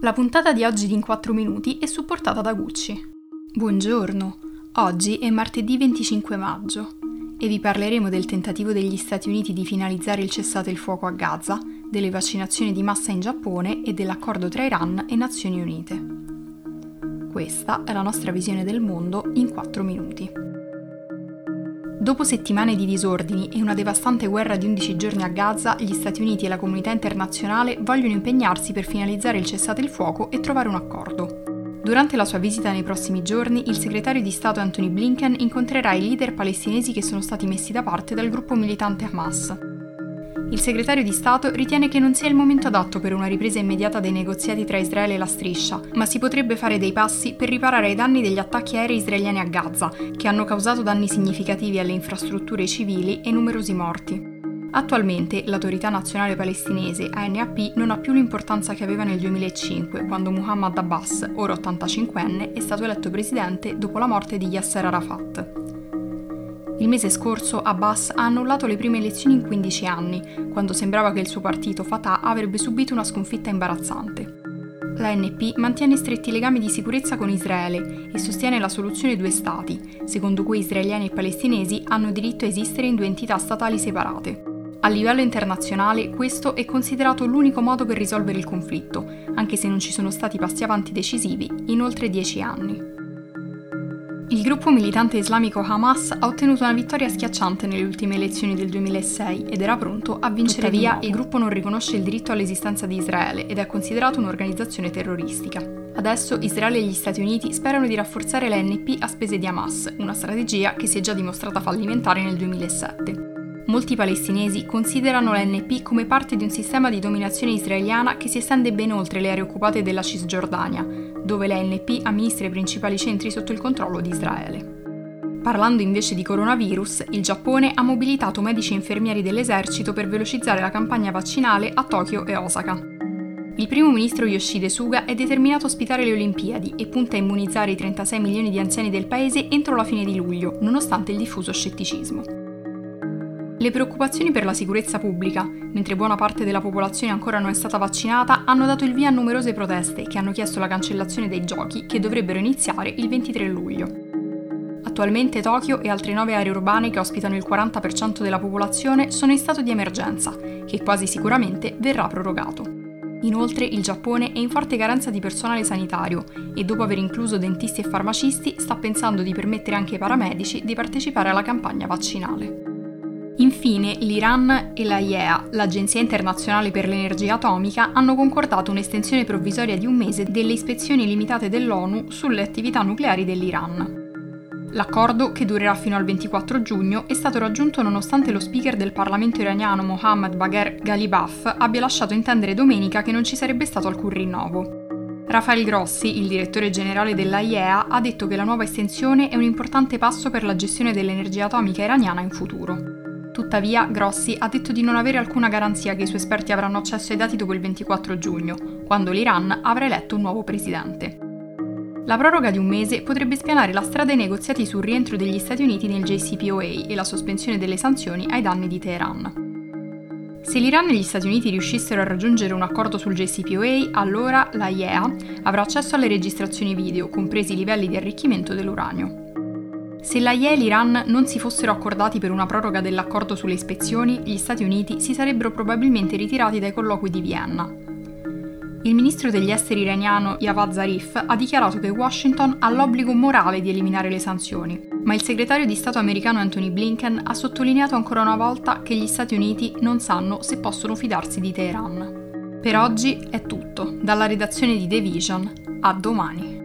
La puntata di oggi di In 4 Minuti è supportata da Gucci. Buongiorno, oggi è martedì 25 maggio e vi parleremo del tentativo degli Stati Uniti di finalizzare il cessate il fuoco a Gaza, delle vaccinazioni di massa in Giappone e dell'accordo tra Iran e Nazioni Unite. Questa è la nostra visione del mondo in 4 minuti. Dopo settimane di disordini e una devastante guerra di 11 giorni a Gaza, gli Stati Uniti e la comunità internazionale vogliono impegnarsi per finalizzare il cessate il fuoco e trovare un accordo. Durante la sua visita nei prossimi giorni, il segretario di Stato Anthony Blinken incontrerà i leader palestinesi che sono stati messi da parte dal gruppo militante Hamas, il segretario di Stato ritiene che non sia il momento adatto per una ripresa immediata dei negoziati tra Israele e la striscia, ma si potrebbe fare dei passi per riparare ai danni degli attacchi aerei israeliani a Gaza, che hanno causato danni significativi alle infrastrutture civili e numerosi morti. Attualmente l'autorità nazionale palestinese ANAP non ha più l'importanza che aveva nel 2005, quando Muhammad Abbas, ora 85enne, è stato eletto presidente dopo la morte di Yasser Arafat. Il mese scorso Abbas ha annullato le prime elezioni in 15 anni, quando sembrava che il suo partito Fatah avrebbe subito una sconfitta imbarazzante. L'ANP mantiene stretti legami di sicurezza con Israele e sostiene la soluzione due stati, secondo cui israeliani e palestinesi hanno diritto a esistere in due entità statali separate. A livello internazionale questo è considerato l'unico modo per risolvere il conflitto, anche se non ci sono stati passi avanti decisivi in oltre dieci anni. Il gruppo militante islamico Hamas ha ottenuto una vittoria schiacciante nelle ultime elezioni del 2006 ed era pronto a vincere Tuttavia, il gruppo non riconosce il diritto all'esistenza di Israele ed è considerato un'organizzazione terroristica. Adesso Israele e gli Stati Uniti sperano di rafforzare l'NP a spese di Hamas, una strategia che si è già dimostrata fallimentare nel 2007. Molti palestinesi considerano l'NP come parte di un sistema di dominazione israeliana che si estende ben oltre le aree occupate della Cisgiordania, dove l'NP amministra i principali centri sotto il controllo di Israele. Parlando invece di coronavirus, il Giappone ha mobilitato medici e infermieri dell'esercito per velocizzare la campagna vaccinale a Tokyo e Osaka. Il primo ministro Yoshide Suga è determinato a ospitare le Olimpiadi e punta a immunizzare i 36 milioni di anziani del paese entro la fine di luglio, nonostante il diffuso scetticismo. Le preoccupazioni per la sicurezza pubblica, mentre buona parte della popolazione ancora non è stata vaccinata, hanno dato il via a numerose proteste che hanno chiesto la cancellazione dei giochi che dovrebbero iniziare il 23 luglio. Attualmente Tokyo e altre nove aree urbane che ospitano il 40% della popolazione sono in stato di emergenza, che quasi sicuramente verrà prorogato. Inoltre il Giappone è in forte carenza di personale sanitario e dopo aver incluso dentisti e farmacisti sta pensando di permettere anche ai paramedici di partecipare alla campagna vaccinale. Infine, l'Iran e la IEA, l'Agenzia internazionale per l'energia atomica, hanno concordato un'estensione provvisoria di un mese delle ispezioni limitate dell'ONU sulle attività nucleari dell'Iran. L'accordo, che durerà fino al 24 giugno, è stato raggiunto nonostante lo speaker del Parlamento iraniano Mohammad Bagher Ghalibaf abbia lasciato intendere domenica che non ci sarebbe stato alcun rinnovo. Rafael Grossi, il direttore generale della IEA, ha detto che la nuova estensione è un importante passo per la gestione dell'energia atomica iraniana in futuro. Tuttavia, Grossi ha detto di non avere alcuna garanzia che i suoi esperti avranno accesso ai dati dopo il 24 giugno, quando l'Iran avrà eletto un nuovo presidente. La proroga di un mese potrebbe spianare la strada ai negoziati sul rientro degli Stati Uniti nel JCPOA e la sospensione delle sanzioni ai danni di Teheran. Se l'Iran e gli Stati Uniti riuscissero a raggiungere un accordo sul JCPOA, allora la IEA avrà accesso alle registrazioni video, compresi i livelli di arricchimento dell'uranio. Se la IE e l'Iran non si fossero accordati per una proroga dell'accordo sulle ispezioni, gli Stati Uniti si sarebbero probabilmente ritirati dai colloqui di Vienna. Il ministro degli esteri iraniano Javad Zarif ha dichiarato che Washington ha l'obbligo morale di eliminare le sanzioni, ma il segretario di Stato americano Anthony Blinken ha sottolineato ancora una volta che gli Stati Uniti non sanno se possono fidarsi di Teheran. Per oggi è tutto, dalla redazione di The Vision, a domani.